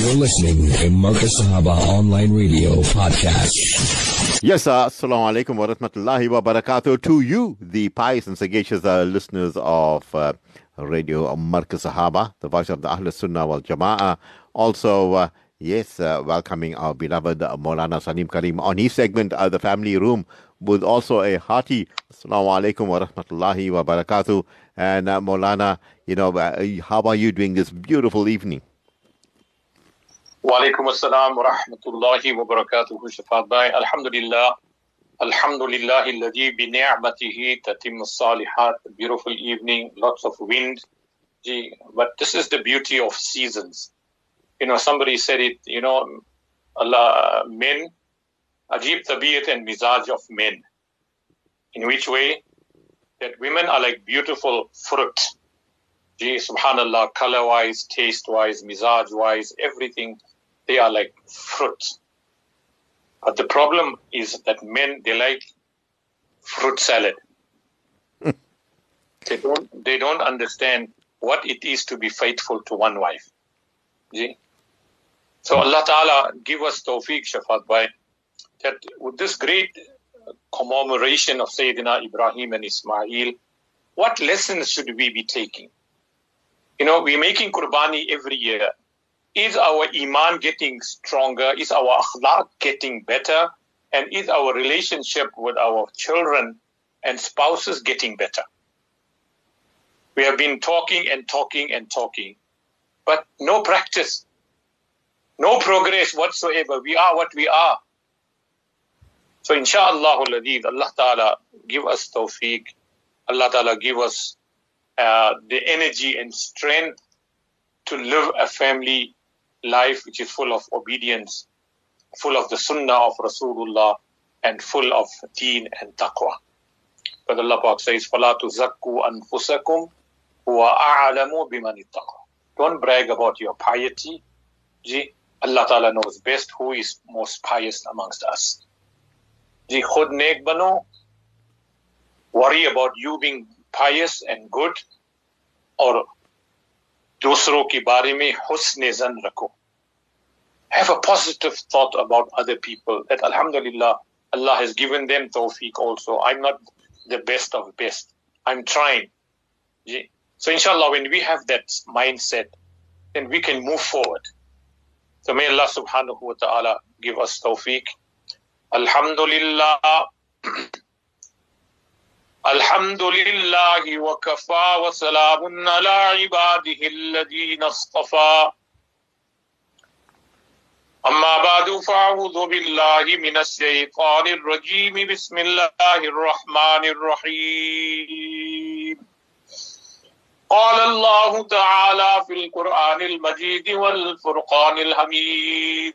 You're listening to Marcus Sahaba Online Radio Podcast. Yes, uh, Assalamu alaikum wa rahmatullahi wa barakatuh to you, the pious and sagacious uh, listeners of uh, Radio Marcus Sahaba, the voice of the Ahl Sunnah wal Jama'ah. Also, uh, yes, uh, welcoming our beloved Maulana Salim Karim on his segment, uh, The Family Room, with also a hearty Assalamu alaikum wa rahmatullahi wa barakatuh. And uh, Maulana, you know, uh, how are you doing this beautiful evening? وعليكم السلام ورحمة الله وبركاته شفاعة باي الحمد لله الحمد لله الذي بنعمته تتم الصالحات beautiful evening lots of wind Gee, but this is the beauty of seasons you know somebody said it you know Allah men ajib tabiyat and mizaj of men in which way that women are like beautiful fruit Gee, subhanallah color wise taste wise mizaj wise everything they are like fruit. But the problem is that men they like fruit salad. they don't they don't understand what it is to be faithful to one wife. See? So hmm. Allah Ta'ala give us tawfiq Shaafat by that with this great commemoration of Sayyidina Ibrahim and Ismail, what lessons should we be taking? You know, we're making Qurbani every year is our iman getting stronger? Is our akhlaq getting better? And is our relationship with our children and spouses getting better? We have been talking and talking and talking, but no practice, no progress whatsoever. We are what we are. So inshallah, Allah Ta'ala give us tawfiq. Allah Ta'ala give us uh, the energy and strength to live a family life which is full of obedience, full of the sunnah of Rasulullah, and full of deen and taqwa. But Allah Pak says, فَلَا تُزَكُّوا أَنفُسَكُمْ هُوَ أَعْلَمُ بِمَنِ اتَّقَى Don't brag about your piety. Ji, Allah Ta'ala knows best who is most pious amongst us. Ji, khud nek bano. Worry about you being pious and good or दूसरों के बारे में हुस्न जन रखो have a positive thought about other people that alhamdulillah Allah has given them tawfiq also I'm not the best of best I'm trying so inshallah when we have that mindset then we can move forward so may Allah subhanahu wa ta'ala give us tawfiq alhamdulillah الحمد لله وكفى وسلام على عباده الذين اصطفى. أما بعد، فأعوذ بالله من الشيطان الرجيم. بسم الله الرحمن الرحيم. قال الله تعالى في القرآن المجيد والفرقان الحميد.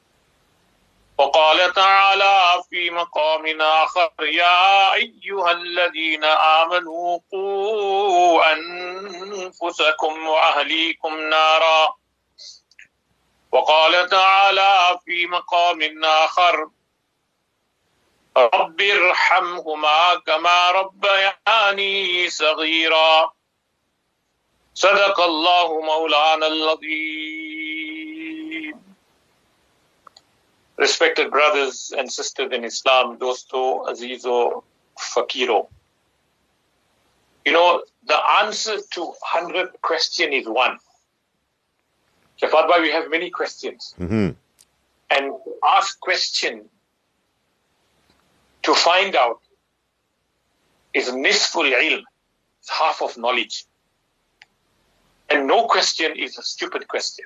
وقال تعالى في مقام آخر يا أيها الذين آمنوا قوا أنفسكم وأهليكم نارا. وقال تعالى في مقام آخر رب ارحمهما كما ربياني صغيرا. صدق الله مولانا العظيم. Respected brothers and sisters in Islam, Dosto, Azizo, Fakiro. You know, the answer to 100 question is one. Shaafat we have many questions. Mm-hmm. And ask question to find out is nisful ilm, it's half of knowledge. And no question is a stupid question.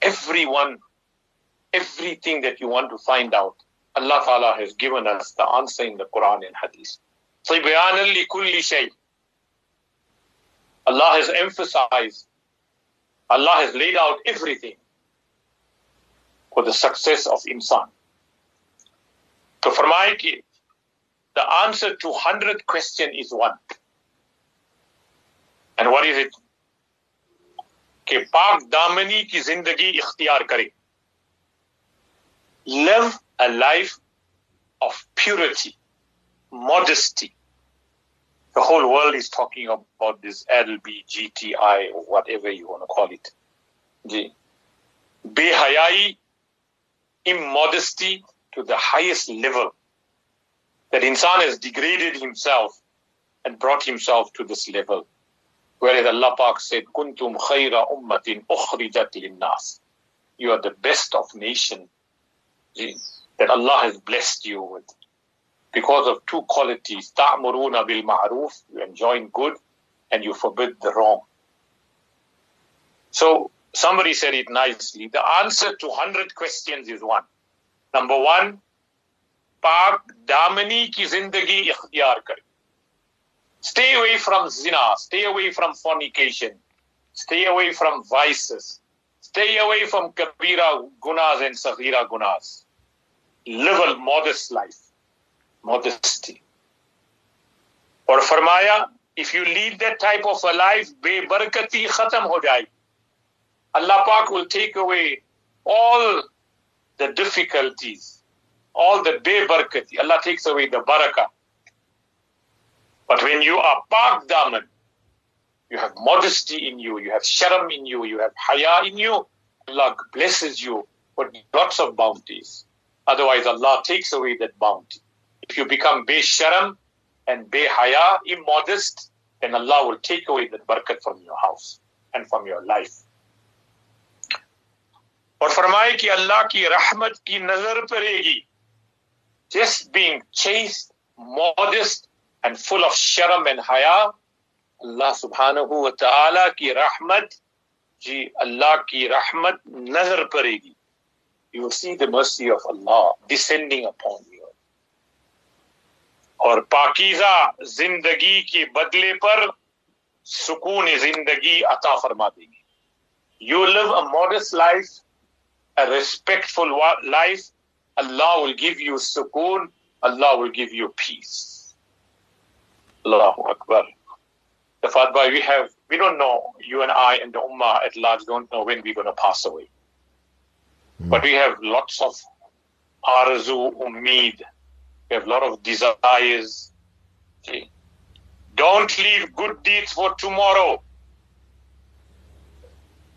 Everyone, everything that you want to find out, Allah Ta'ala has given us the answer in the Quran and Hadith. طِبْيَانًا لِكُلِّ شَيْءٍ Allah has emphasized, Allah has laid out everything for the success of insan. तो फरमाए कि the answer to 100 question is one. And what is it? कि पाक दामनी की जिंदगी इख्तियार करे live a life of purity, modesty. The whole world is talking about this LBGTI or whatever you want to call it. The behayai, immodesty to the highest level. That insan has degraded himself and brought himself to this level. Whereas Allah Pak said, Kuntum khayra ummatin linnas. You are the best of nation that Allah has blessed you with. Because of two qualities, ta'muruna bil ma'ruf, you enjoin good and you forbid the wrong. So somebody said it nicely. The answer to 100 questions is one. Number one, पाक दामनी की जिंदगी इख्तियार करें Stay away from zina, stay away from fornication, stay away from vices, stay away from kabira gunas and saghira gunas. Live a modest life, modesty. और फरमाया if you lead that type of a life बेबरकती खत्म हो जाएगी Allah Pak will take away all the difficulties, all the bebarakati. Allah takes away the barakah. But when you are Pak Daman, you have modesty in you, you have sharam in you, you have haya in you, Allah blesses you with lots of bounties. Otherwise, Allah takes away that bounty. If you become be-sharam and be-haya, immodest, then Allah will take away that barakat from your house and from your life. और फरमाए कि अल्लाह की रहमत की नजर पड़ेगी just being chaste, modest, and full of sharam and haya, Allah subhanahu wa ta'ala ki rahmat, ji Allah ki rahmat nazar paregi. You will see the mercy of Allah descending upon you. और पाकिजा जिंदगी के बदले पर सुकून जिंदगी अता फरमा देगी You live a modest life, a respectful life, Allah will give you sukoon, Allah will give you peace. Allahu Akbar. The Fatbah, we have, we don't know, you and I and the Ummah at large don't know when we're going to pass away. Mm. But we have lots of arzu, ummeed. We have a lot of desires. Don't leave good deeds for tomorrow.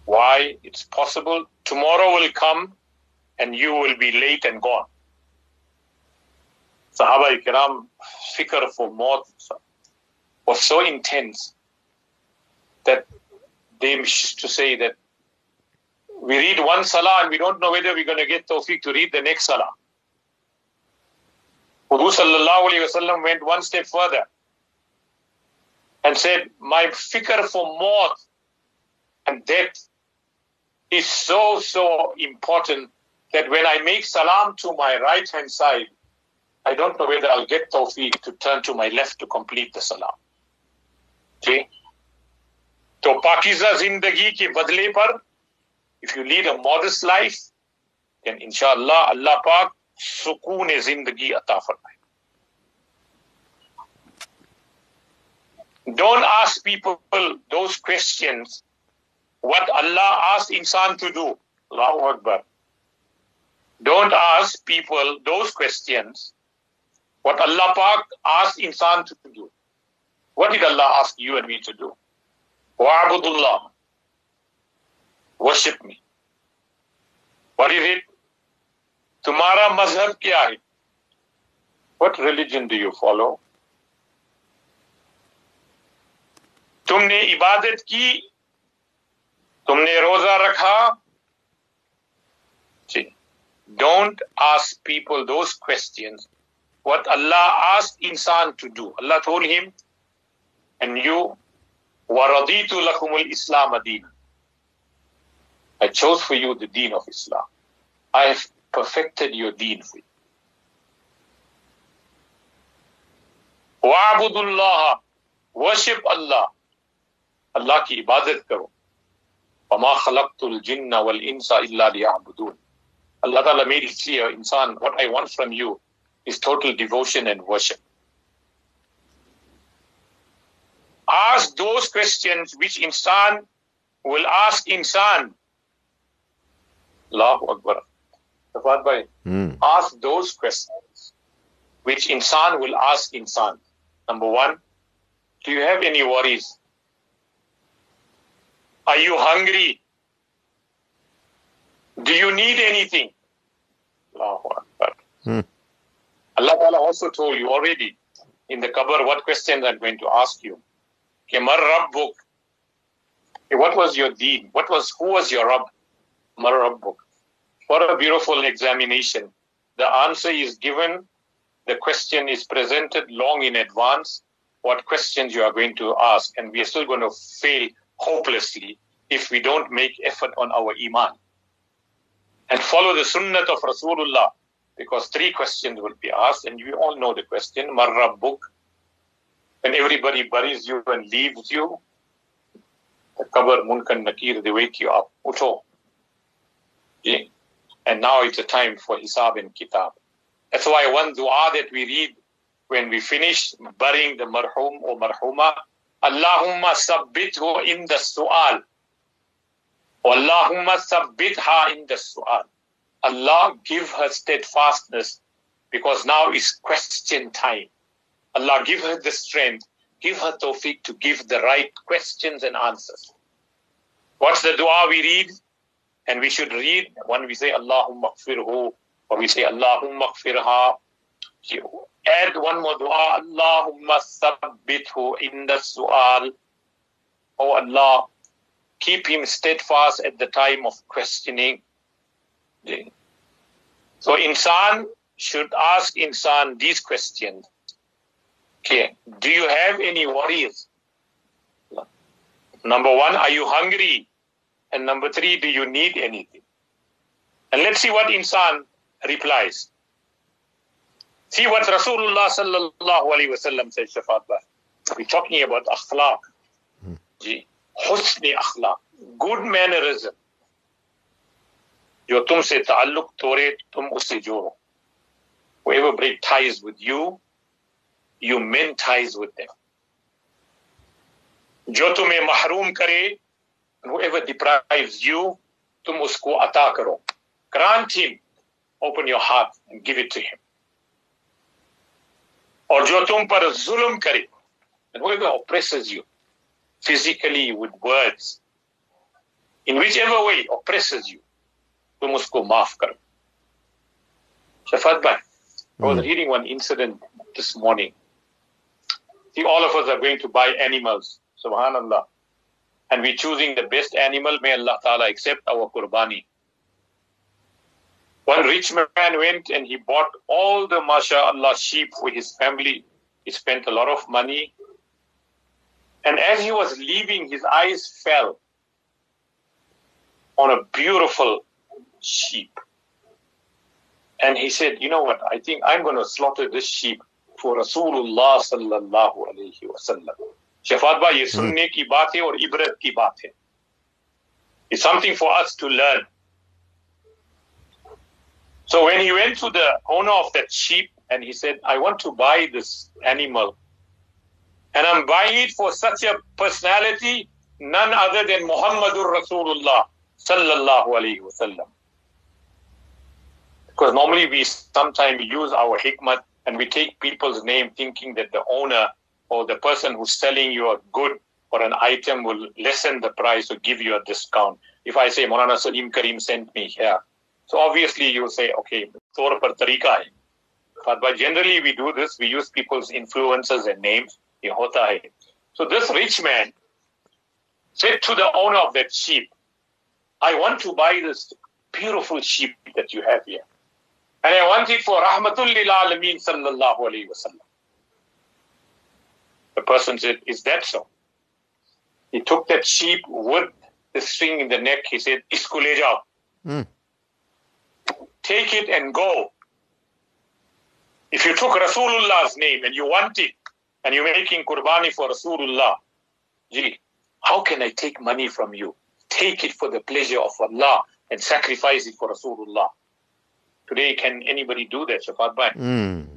Why? It's possible tomorrow will come and you will be late and gone. Sahaba Ikram, fikr for maut was so intense that they used to say that we read one salah and we don't know whether we're going to get tawfiq to read the next salah. Hudu sallallahu alayhi wasallam went one step further and said, My fikr for maut and death is so, so important that when I make salam to my right hand side, I don't know whether I'll get tawfiq to turn to my left to complete the salam. See? तो पाकिजा जिंदगी के बदले पर if you lead a modest life, then inshallah, Allah Pak, sukoon e zindagi ata farmaye. Don't ask people those questions, what Allah asked insan to do. Allahu Akbar. Don't ask people those questions, what Allah Pak asked insan to do. What did Allah ask you and me to do? Wa abudullah Worship me. What is it? तुम्हारा मजहब क्या है What religion do you follow? तुमने इबादत की तुमने रोजा रखा don't ask people those questions. What Allah asked insan to do. Allah told him, and you, وَرَضِيتُ لَكُمُ الْإِسْلَامَ دِينًا I chose for you the deen of Islam. I have perfected your deen for you. Wa'budullah, worship Allah. Allah ki ibadat karo. وَمَا خَلَقْتُ الْجِنَّ وَالْإِنسَ إِلَّا لِيَعْبُدُونَ Allah Ta'ala made it clear, insan, what I want from you is total devotion and worship. Ask those questions which insan will ask insan Allahu Akbar. Shaafat bhai, Mm. ask those questions which insan will ask insan. Number one, do you have any worries? Are you hungry? Do you need anything? Allahu Akbar. Hmm. Allah Ta'ala also told you already in the cover what questions I'm going to ask you. Okay, Man Rabbuk. What was your deed? What was who was your Rabb? Man Rabbuk. What a beautiful examination. The answer is given, the question is presented long in advance, what questions you are going to ask, and we are still going to fail hopelessly if we don't make effort on our Iman. And follow the Sunnah of Rasulullah, because three questions will be asked, and you all know the question, Man Rabbuk. When everybody buries you and leaves you, the Qabr, Munkar, Nakir, they wake you up. Uto. And now it's a time for Hisab and Kitab. That's why one dua that we read when we finish burying the marhum or marhuma, Allahumma sabbithu in the su'al. Allahumma sabbitha in the su'al. Allah give her steadfastness because now is question time. Allah give her the strength, give her tawfiq to give the right questions and answers. What's the dua we read? And we should read when we say Allahumma gfirhu or we say Allahumma gfirha. Add one more dua, Allahumma sabbithu in the su'al. Oh Allah, keep him steadfast at the time of questioning. So insan should ask insan these questions. Okay, do you have any worries? Number one, are you hungry? And number three, do you need anything? And let's see what insan replies. See what Rasulullah sallallahu alayhi wasallam says, Shaafat We're talking about akhlaq. Husni akhlaq. Good mannerism. जो तुमसे ताल्लुक तोड़े तुम उससे जोड़ो whoever break ties with you, you mend ties with them. जो तुम्हें महरूम करे whoever deprives you तुम उसको अता करो grant him open your heart and give it to him और जो तुम पर जुल्म करे and whoever oppresses you physically with words in whichever way oppresses you तुम उसको माफ करो Shafat Bhai, I was reading one incident this morning. See, all of us are going to buy animals, subhanallah. And we're choosing the best animal. May Allah Ta'ala accept our qurbani. One rich man went and he bought all the mashallah sheep for his family. He spent a lot of money. And as he was leaving, his eyes fell on a beautiful sheep. And he said, you know what? I think I'm going to slaughter this sheep for Rasulullah sallallahu alayhi wa sallam. Shaafat bhai, ye sunne ki baat hai aur ibrat ki baat hai. It's something for us to learn. So when he went to the owner of that sheep and he said, I want to buy this animal. And I'm buying it for such a personality, none other than Muhammadur Rasulullah sallallahu alayhi wa sallam. Because normally we sometimes use our hikmat and we take people's name thinking that the owner or the person who's selling you a good or an item will lessen the price or give you a discount. If I say Maulana Salim Karim sent me here, so obviously you'll say, okay, tor par tarika hai. But, but generally we do this, we use people's influences and names. Hota hai. So this rich man said to the owner of that sheep, I want to buy this beautiful sheep that you have here. And I want it for Rahmatul lil Alameen sallallahu alayhi wa sallam. The person said, Is that so? He took that sheep with the string in the neck. He said, Isko le jao. Mm. Take it and go. If you took Rasulullah's name and you want it, and you're making qurbani for Rasulullah, gee, how can I take money from you? Take it for the pleasure of Allah and sacrifice it for Rasulullah. Today, can anybody do that, Shaafat Bhai? Mm.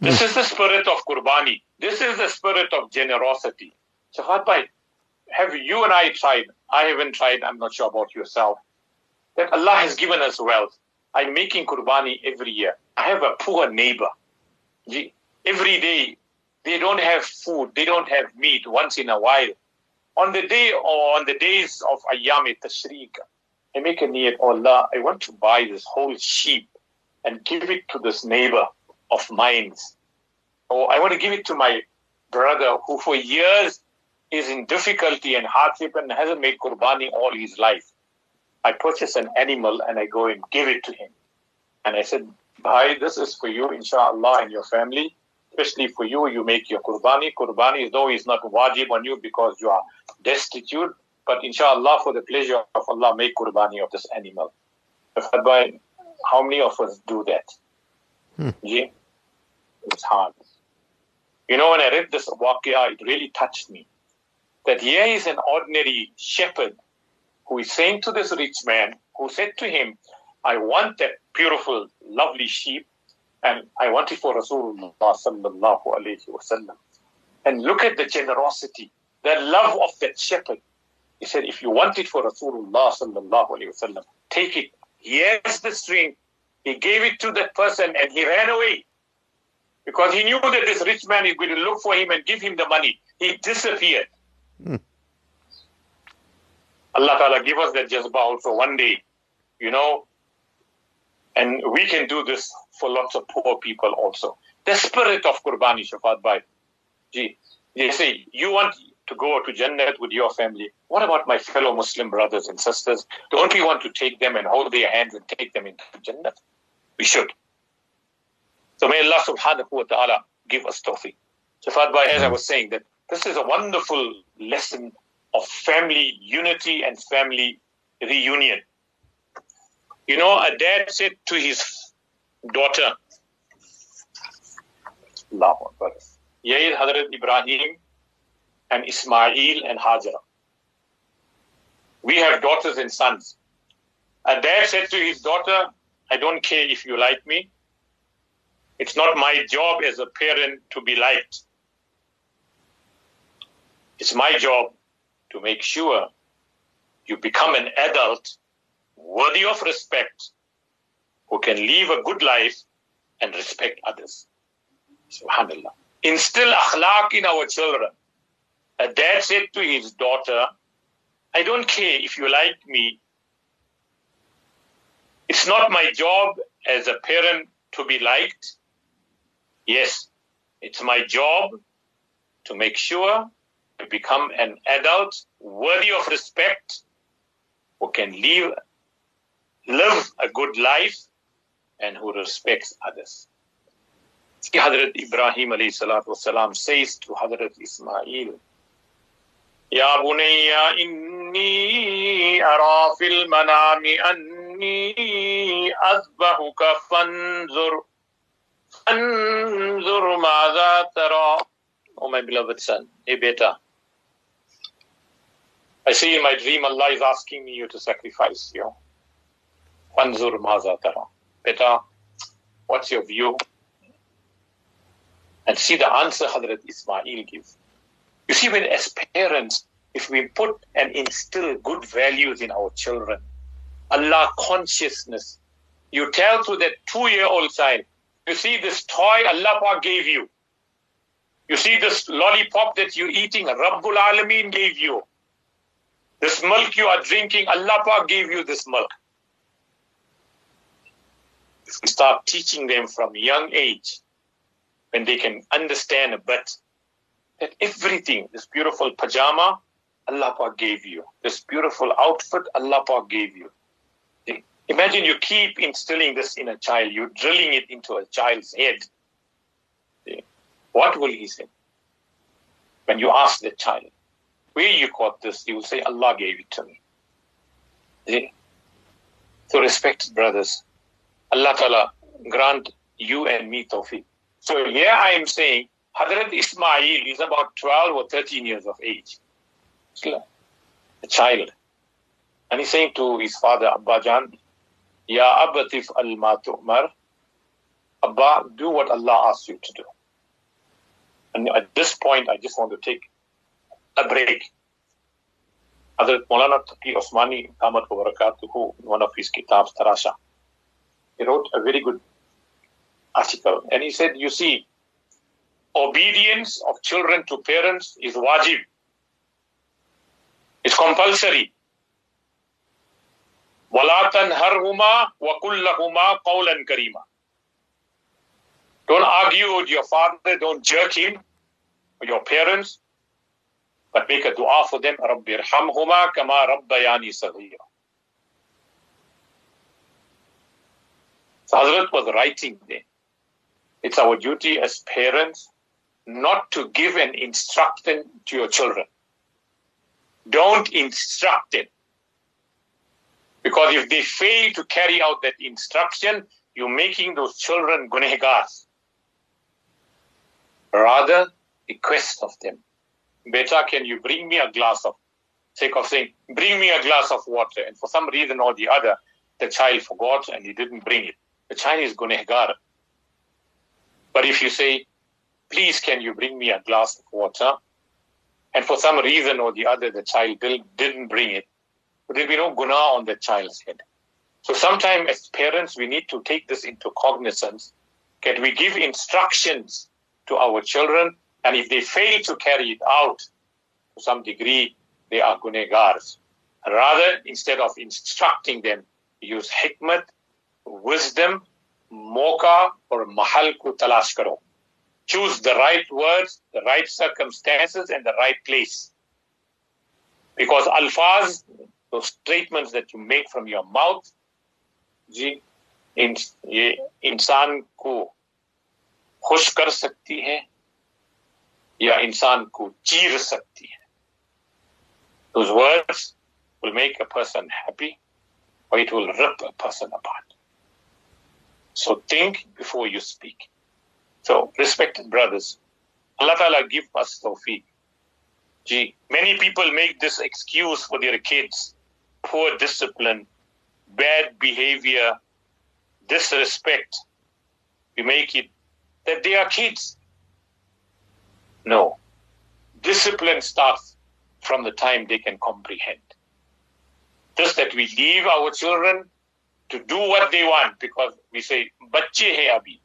This is the spirit of Qurbani. This is the spirit of generosity. Shaafat Bhai, have you and I tried? I haven't tried. I'm not sure about yourself. That Allah has given us wealth. I'm making Qurbani every year. I have a poor neighbor. Every day, they don't have food. They don't have meat once in a while. On the day or on the days of Ayyam Tashriq, I make a niyat, oh Allah, I want to buy this whole sheep and give it to this neighbor of mine. Or I want to give it to my brother who for years is in difficulty and hardship and hasn't made qurbani all his life. I purchase an animal and I go and give it to him. And I said, Bhai, this is for you, inshallah, and your family. Especially for you, you make your qurbani. Qurbani, though is not wajib on you because you are destitute, but inshallah, for the pleasure of Allah, make qurbani of this animal. Bhai, how many of us do that? Hmm. Yeah? It's hard. You know, when I read this waqia, it really touched me. That here is an ordinary shepherd who is saying to this rich man, who said to him, I want that beautiful, lovely sheep, and I want it for Rasulullah sallallahu wasallam. And look at the generosity, the love of that shepherd. He said, if you want it for Rasulullah sallallahu wasallam, take it. Here's the string. He gave it to that person and he ran away. Because he knew that this rich man is going to look for him and give him the money. He disappeared. Hmm. Allah Ta'ala give us that jazba also one day, you know, and we can do this for lots of poor people also. The spirit of Qurbani Shaafat Bhai. Gee, they say, you want to go to Jannat with your family. What about my fellow Muslim brothers and sisters? Don't we want to take them and hold their hands and take them into Jannat? We should. So may Allah subhanahu wa ta'ala give us tawfiq. So Bhai, as I was saying, that this is a wonderful lesson of family unity and family reunion. You know, a dad said to his daughter, Yair Hazrat Ibrahim and Ismail and Hajara. We have daughters and sons. A dad said to his daughter, I don't care if you like me. It's not my job as a parent to be liked. It's my job to make sure you become an adult worthy of respect, who can live a good life and respect others. Subhanallah. Instill akhlaq in our children. A dad said to his daughter, I don't care if you like me. It's not my job as a parent to be liked. Yes, it's my job to make sure you become an adult worthy of respect who can live live a good life and who respects others. See, Hadrat Ibrahim alayhi salatu wasalam says to Hadrat Ismail, Ya bunayya inni ara fil manami anni azbahuka fanzur tara. Oh my beloved son, hey beta, I see in my dream Allah is asking me you to sacrifice you. Fanzur maza tara. Beta, what's your view? And see the answer Hadrat Ismail gives. You see, when as parents, if we put and instill good values in our children, Allah consciousness, you tell to that two-year-old child, you see this toy Allah gave you. You see this lollipop that you're eating, Rabbul Alameen gave you. This milk you are drinking, Allah gave you this milk if we start teaching them from young age, when they can understand a bit that everything, this beautiful pajama, Allah gave you. This beautiful outfit, Allah gave you. Imagine you keep instilling this in a child, you're drilling it into a child's head. What will he say? When you ask the child, where you got this, he will say, Allah gave it to me. So, respected brothers, Allah Ta'ala grant you and me tawfiq. So here I am saying Hadrat Ismail is about 12 or 13 years of age. A child. And he's saying to his father, Abba Jan, Ya Abbatif al Matu'mar, Abba, do what Allah asks you to do. And at this point, I just want to take a break. Hazrat Maulana Taqi Osmani, Damat Barakatuhu, one of his kitabs, Tarasha, he wrote a very good article. And he said, you see, obedience of children to parents is wajib. It's compulsory. Walatan harhuma wa kullahuma qawlan karima. Don't argue with your father, don't jerk him, or your parents, but make a dua for them. Rabbi irhamhuma kama rabbayani saghira. So Hazrat was writing there. It's our duty as parents not to give an instruction to your children. Don't instruct them. Because if they fail to carry out that instruction, you're making those children gunehgars. Rather, request of them. Beta, can you bring me a glass of, sake of saying, bring me a glass of water. And for some reason or the other, the child forgot and he didn't bring it. The child is gunehgar. But if you say, please, can you bring me a glass of water? And for some reason or the other, the child didn't bring it. There'll be no guna on the child's head. So sometimes as parents, we need to take this into cognizance. That we give instructions to our children, and if they fail to carry it out to some degree, they are gunegars. Rather, instead of instructing them, use hikmat, wisdom, mocha, or mahal ko talash karo. Choose the right words, the right circumstances, and the right place. Because alfaz, those statements that you make from your mouth, जी इन, ये इंसान को खुश कर सकती है या इंसान को चीर सकती है those words will make a person happy or it will rip a person apart so think before you speak so respected brothers Allah Ta'ala give us tawfiq Gee, many people make this excuse for their kids poor discipline, bad behavior, disrespect. We make it that they are kids. No. Discipline starts from the time they can comprehend. Just that we leave our children to do what they want because we say, Bache hai abhi,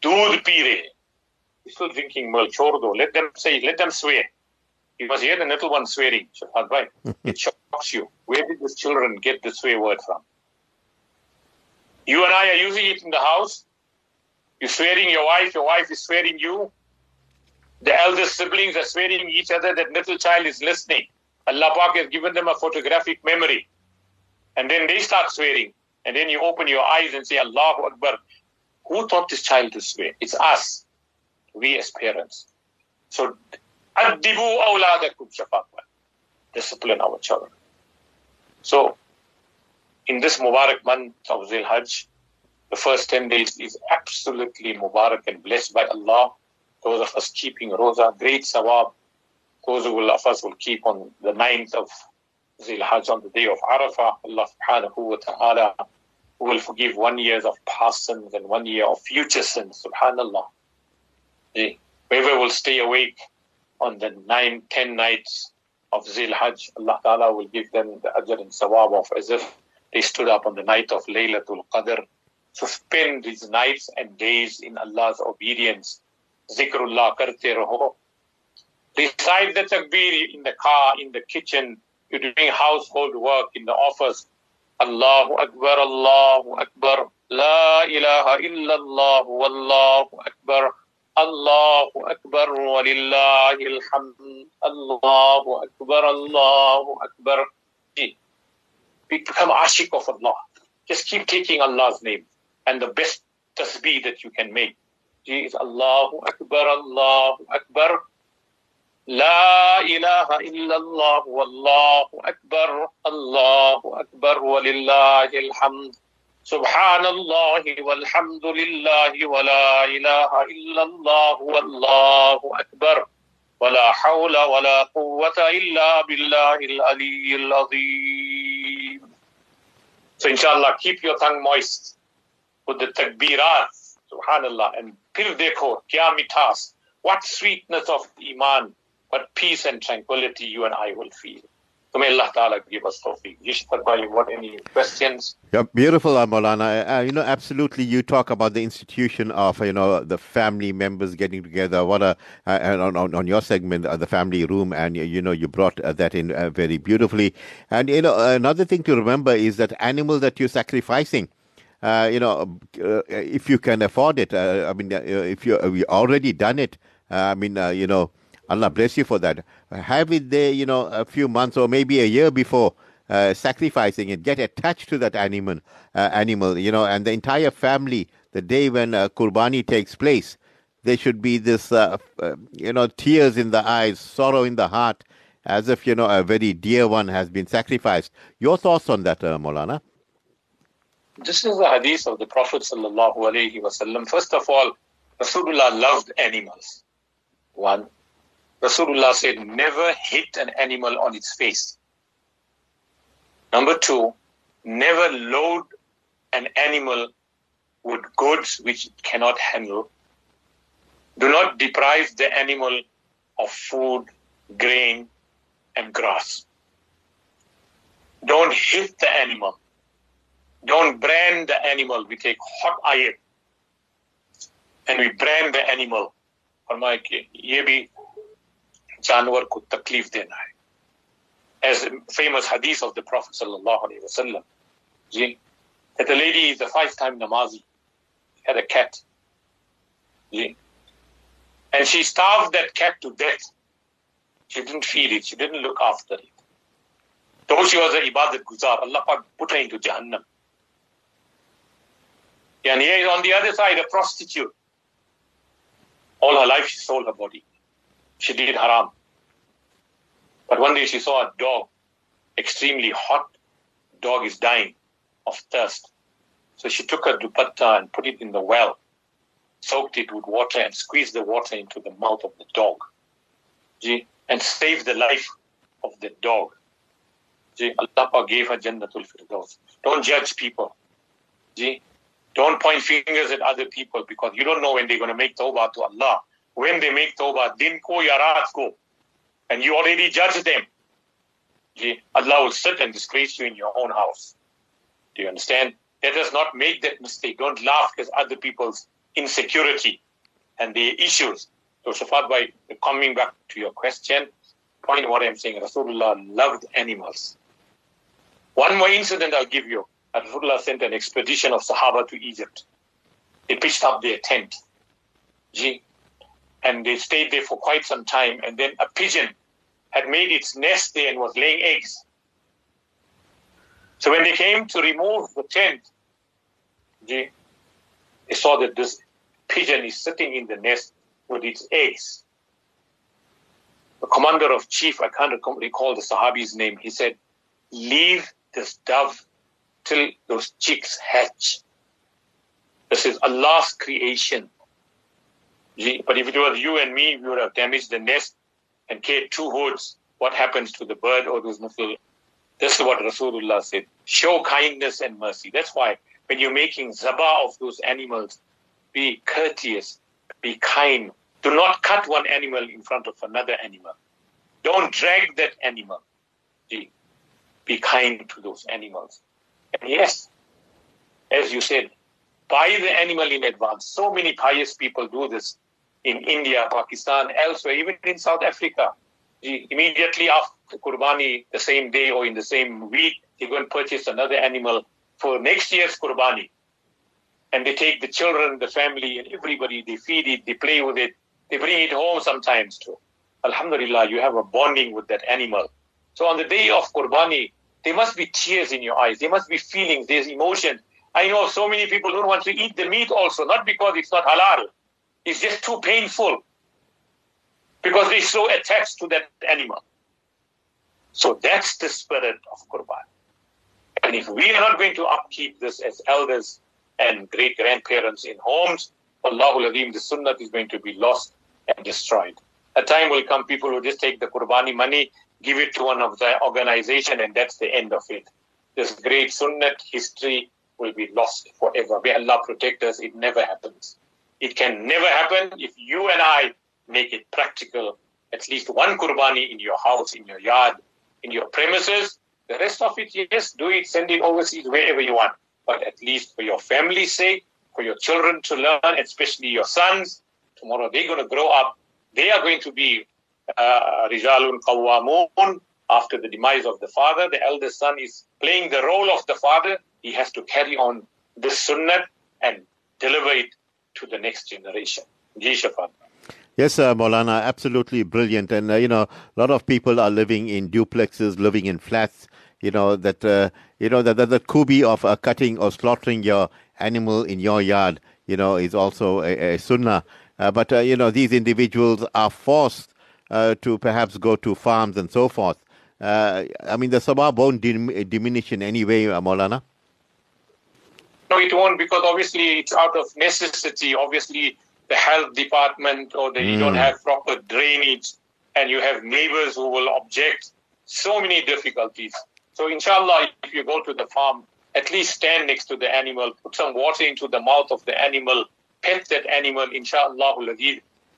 dood pire. Still drinking milk, Chordo. Let them say, let them swear. You must hear the little one swearing, It shocks you. Where did these children get the swear word from? You and I are using it in the house. You're swearing your wife, your wife is swearing you. The eldest siblings are swearing each other. That little child is listening. Allah Pak has given them a photographic memory. And then they start swearing. And then you open your eyes and say, Allahu Akbar. Who taught this child to swear? It's us. We as parents. So Addibu awladakum shafaqan. Discipline our children. So, in this Mubarak month of Zil Hajj, the first 10 days is absolutely Mubarak and blessed by Allah. Those of us keeping Roza, great sawab. Those of us will keep on the 9th of Zil Hajj on the day of Arafah. Allah subhanahu wa ta'ala will forgive one year of past sins and one year of future sins. Subhanallah. Whoever will stay awake on the nine, ten nights of Zil Hajj, Allah Ta'ala will give them the ajr and sawab of as if they stood up on the night of Laylatul Qadr. So spend these nights and days in Allah's obedience. Zikrullah karte raho. Recite the takbir in the car, in the kitchen, you're doing household work, in the office. Allahu Akbar, Allahu Akbar. La ilaha illallah, Wallahu Akbar. الله أكبر ولله الحمد الله أكبر الله أكبر become ashik of Allah just keep taking Allah's name and the best tasbih that you can make is Allahu Akbar Allahu Akbar لا إله إلا الله والله أكبر الله أكبر ولله الحمد سبحان الله والحمد لله ولا إله إلا الله والله أكبر ولا حول ولا قوة إلا بالله العلي العظيم So inshallah, keep your tongue moist with the takbirat, subhanallah, and pir dekho, kya mithas, what sweetness of iman, what peace and tranquility you and I will feel. May Allah Ta'ala give us tawfiq. Yishtar what any questions? Yeah, beautiful, uh, Uh, you know, absolutely. You talk about the institution of, you know, the family members getting together. What a, uh, and on, on, on your segment, uh, the family room, and, you know, you brought uh, that in uh, very beautifully. And, you know, another thing to remember is that animal that you're sacrificing, uh, you know, uh, if you can afford it, uh, I mean, if you have already done it, I mean, you know, Allah bless you for that. Have it there, you know, a few months or maybe a year before uh, sacrificing it. Get attached to that animal, uh, animal, you know, and the entire family. The day when uh, kurbani takes place, there should be this, uh, uh, you know, tears in the eyes, sorrow in the heart, as if you know a very dear one has been sacrificed. Your thoughts on that, uh, Molana? This is the hadith of the Prophet sallallahu alaihi wasallam. First of all, Rasulullah loved animals. One. Rasulullah said, never hit an animal on its face. Number two, never load an animal with goods which it cannot handle. Do not deprive the animal of food, grain, and grass. Don't hit the animal. Don't brand the animal. We take hot iron and we brand the animal. फरमाए कि ये भी जानवर को तकलीफ देना है as the famous hadith of the Prophet sallallahu alaihi wasallam, that the lady is a five-time namazi, had a cat, and she starved that cat to death. She didn't feed it. She didn't look after it. Though she was a ibadat guzar, Allah put her into Jahannam. And here on the other side, a prostitute. All her life she sold her body. She did haram. But one day she saw a dog, extremely hot. Dog is dying of thirst. So she took her dupatta and put it in the well, soaked it with water and squeezed the water into the mouth of the dog. See, and saved the life of the dog. See, Allah gave her Jannatul Firdaus. Don't judge people. See, don't point fingers at other people because you don't know when they're going to make tawbah to Allah. When they make tawbah, din ko ya raat ko and you already judge them. Allah will sit and disgrace you in your own house. Do you understand? Let us not make that mistake. Don't laugh at other people's insecurity and their issues. So, Shaafat, by coming back to your question, point what I'm saying, Rasulullah loved animals. One more incident I'll give you. Rasulullah sent an expedition of Sahaba to Egypt. They pitched up their tent. And they stayed there for quite some time. And then a pigeon had made its nest there and was laying eggs. So when they came to remove the tent, they, saw that this pigeon is sitting in the nest with its eggs. The commander of chief, I can't recall the Sahabi's name, he said, Leave this dove till those chicks hatch. This is Allah's creation. But if it was you and me, we would have damaged the nest and create two hoods, what happens to the bird or those nufl? This is what Rasulullah said. Show kindness and mercy. That's why when you're making zabah of those animals, be courteous, be kind. Do not cut one animal in front of another animal. Don't drag that animal. Be kind to those animals. And yes, as you said, buy the animal in advance. So many pious people do this in India, Pakistan, elsewhere, even in South Africa. Immediately after Qurbani, the same day or in the same week, they go and purchase another animal for next year's Qurbani. And they take the children, the family, and everybody, they feed it, they play with it, they bring it home sometimes too. Alhamdulillah, you have a bonding with that animal. So on the day of Qurbani, there must be tears in your eyes, there must be feelings, there's emotion. I know so many people don't want to eat the meat also, not because it's not halal, is just too painful because they're so attached to that animal. So that's the spirit of Qurban. And if we are not going to upkeep this as elders and great grandparents in homes, Allahul Azim, the sunnah is going to be lost and destroyed. A time will come, people will just take the Qurbani money, give it to one of the organization, and that's the end of it. This great sunnah history will be lost forever. May Allah protect us, it never happens. It can never happen if you and I make it practical. At least one kurbani in your house, in your yard, in your premises. The rest of it, yes, do it, send it overseas, wherever you want. But at least for your family's sake, for your children to learn, especially your sons, tomorrow they're going to grow up. They are going to be uh, Rijalun Qawwamun after the demise of the father. The eldest son is playing the role of the father. He has to carry on this sunnah and deliver it to the next generation. Yes, uh, Maulana, absolutely brilliant. And, uh, you know, a lot of people are living in duplexes, living in flats. You know, that, uh, you know, that, that the kubi of uh, cutting or slaughtering your animal in your yard, you know, is also a, a sunnah. Uh, but, uh, you know, these individuals are forced to perhaps go to farms and so forth. I mean, the sawab won't dim- diminish in any way, Maulana. No, it won't because obviously it's out of necessity. Obviously, the health department or that mm. you don't hmm. have proper drainage and you have neighbors who will object. So many difficulties. So, inshallah, if you go to the farm, at least stand next to the animal, put some water into the mouth of the animal, pet that animal, inshallah,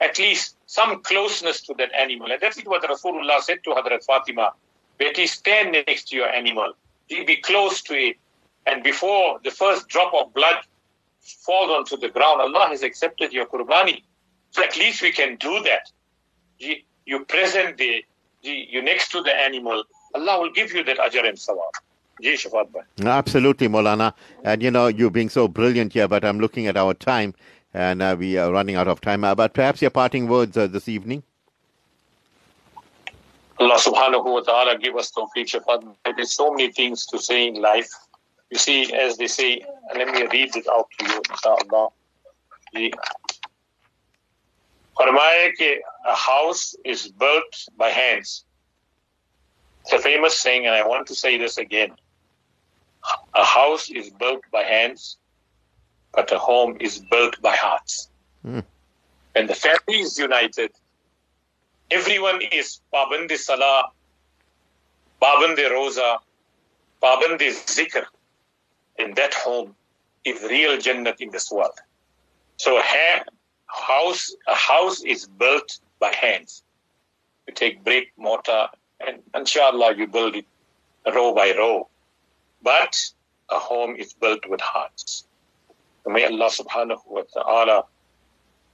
at least some closeness to that animal. And that's what Rasulullah said to Hadrat Fatima. Betty, stand next to your animal. Be close to it. And before the first drop of blood falls onto the ground, Allah has accepted your qurbani. So at least we can do that. You present the, you next to the animal, Allah will give you that ajr and sawab. Absolutely, Maulana. And you know, you being so brilliant here, but I'm looking at our time and uh, we are running out of time. Uh, but perhaps your parting words uh, this evening? Allah subhanahu wa ta'ala give us tawfiq, Shaafat. There's so many things to say in life. You see, as they say, let me read it out to you, inshallah. The, a house is built by hands. It's a famous saying, and I want to say this again. A house is built by hands, but a home is built by hearts. Mm. When the family is united, everyone is pabandi salah, pabandi rosa, pabandi zikr in that home is real Jannat in this world. So a house, a house is built by hands. You take brick, mortar, and inshallah you build it row by row. But a home is built with hearts. may Allah subhanahu wa ta'ala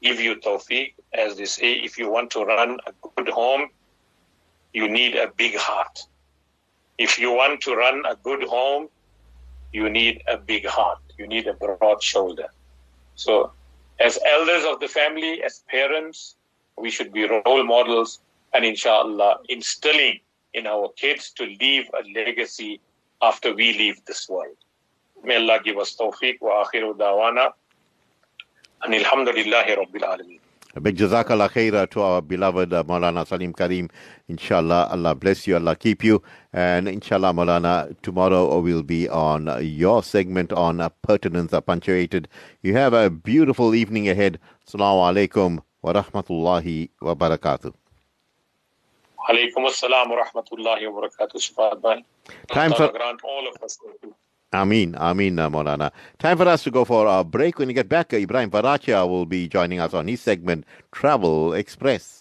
give you tawfiq. As they say, if you want to run a good home, you need a big heart. If you want to run a good home, you need a big heart. You need a broad shoulder. So, as elders of the family, as parents, we should be role models and, inshallah, instilling in our kids to leave a legacy after we leave this world. May Allah give us tawfiq wa akhiru dawana. And alhamdulillahi rabbil alameen. A big jazakallah khair to our beloved uh, Maulana Salim Karim. Inshallah, Allah bless you, Allah keep you. And inshallah, Maulana, tomorrow we'll be on your segment on pertinence punctuated. You have a beautiful evening ahead. Assalamu alaikum wa rahmatullahi wa barakatuh. Alaikum assalam wa rahmatullahi wa barakatuh. Time for grant all of us. Amin, Amin, uh, Maulana. Time for us to go for a break. When we get back, Ibrahim Varachia will be joining us on his segment, Travel Express.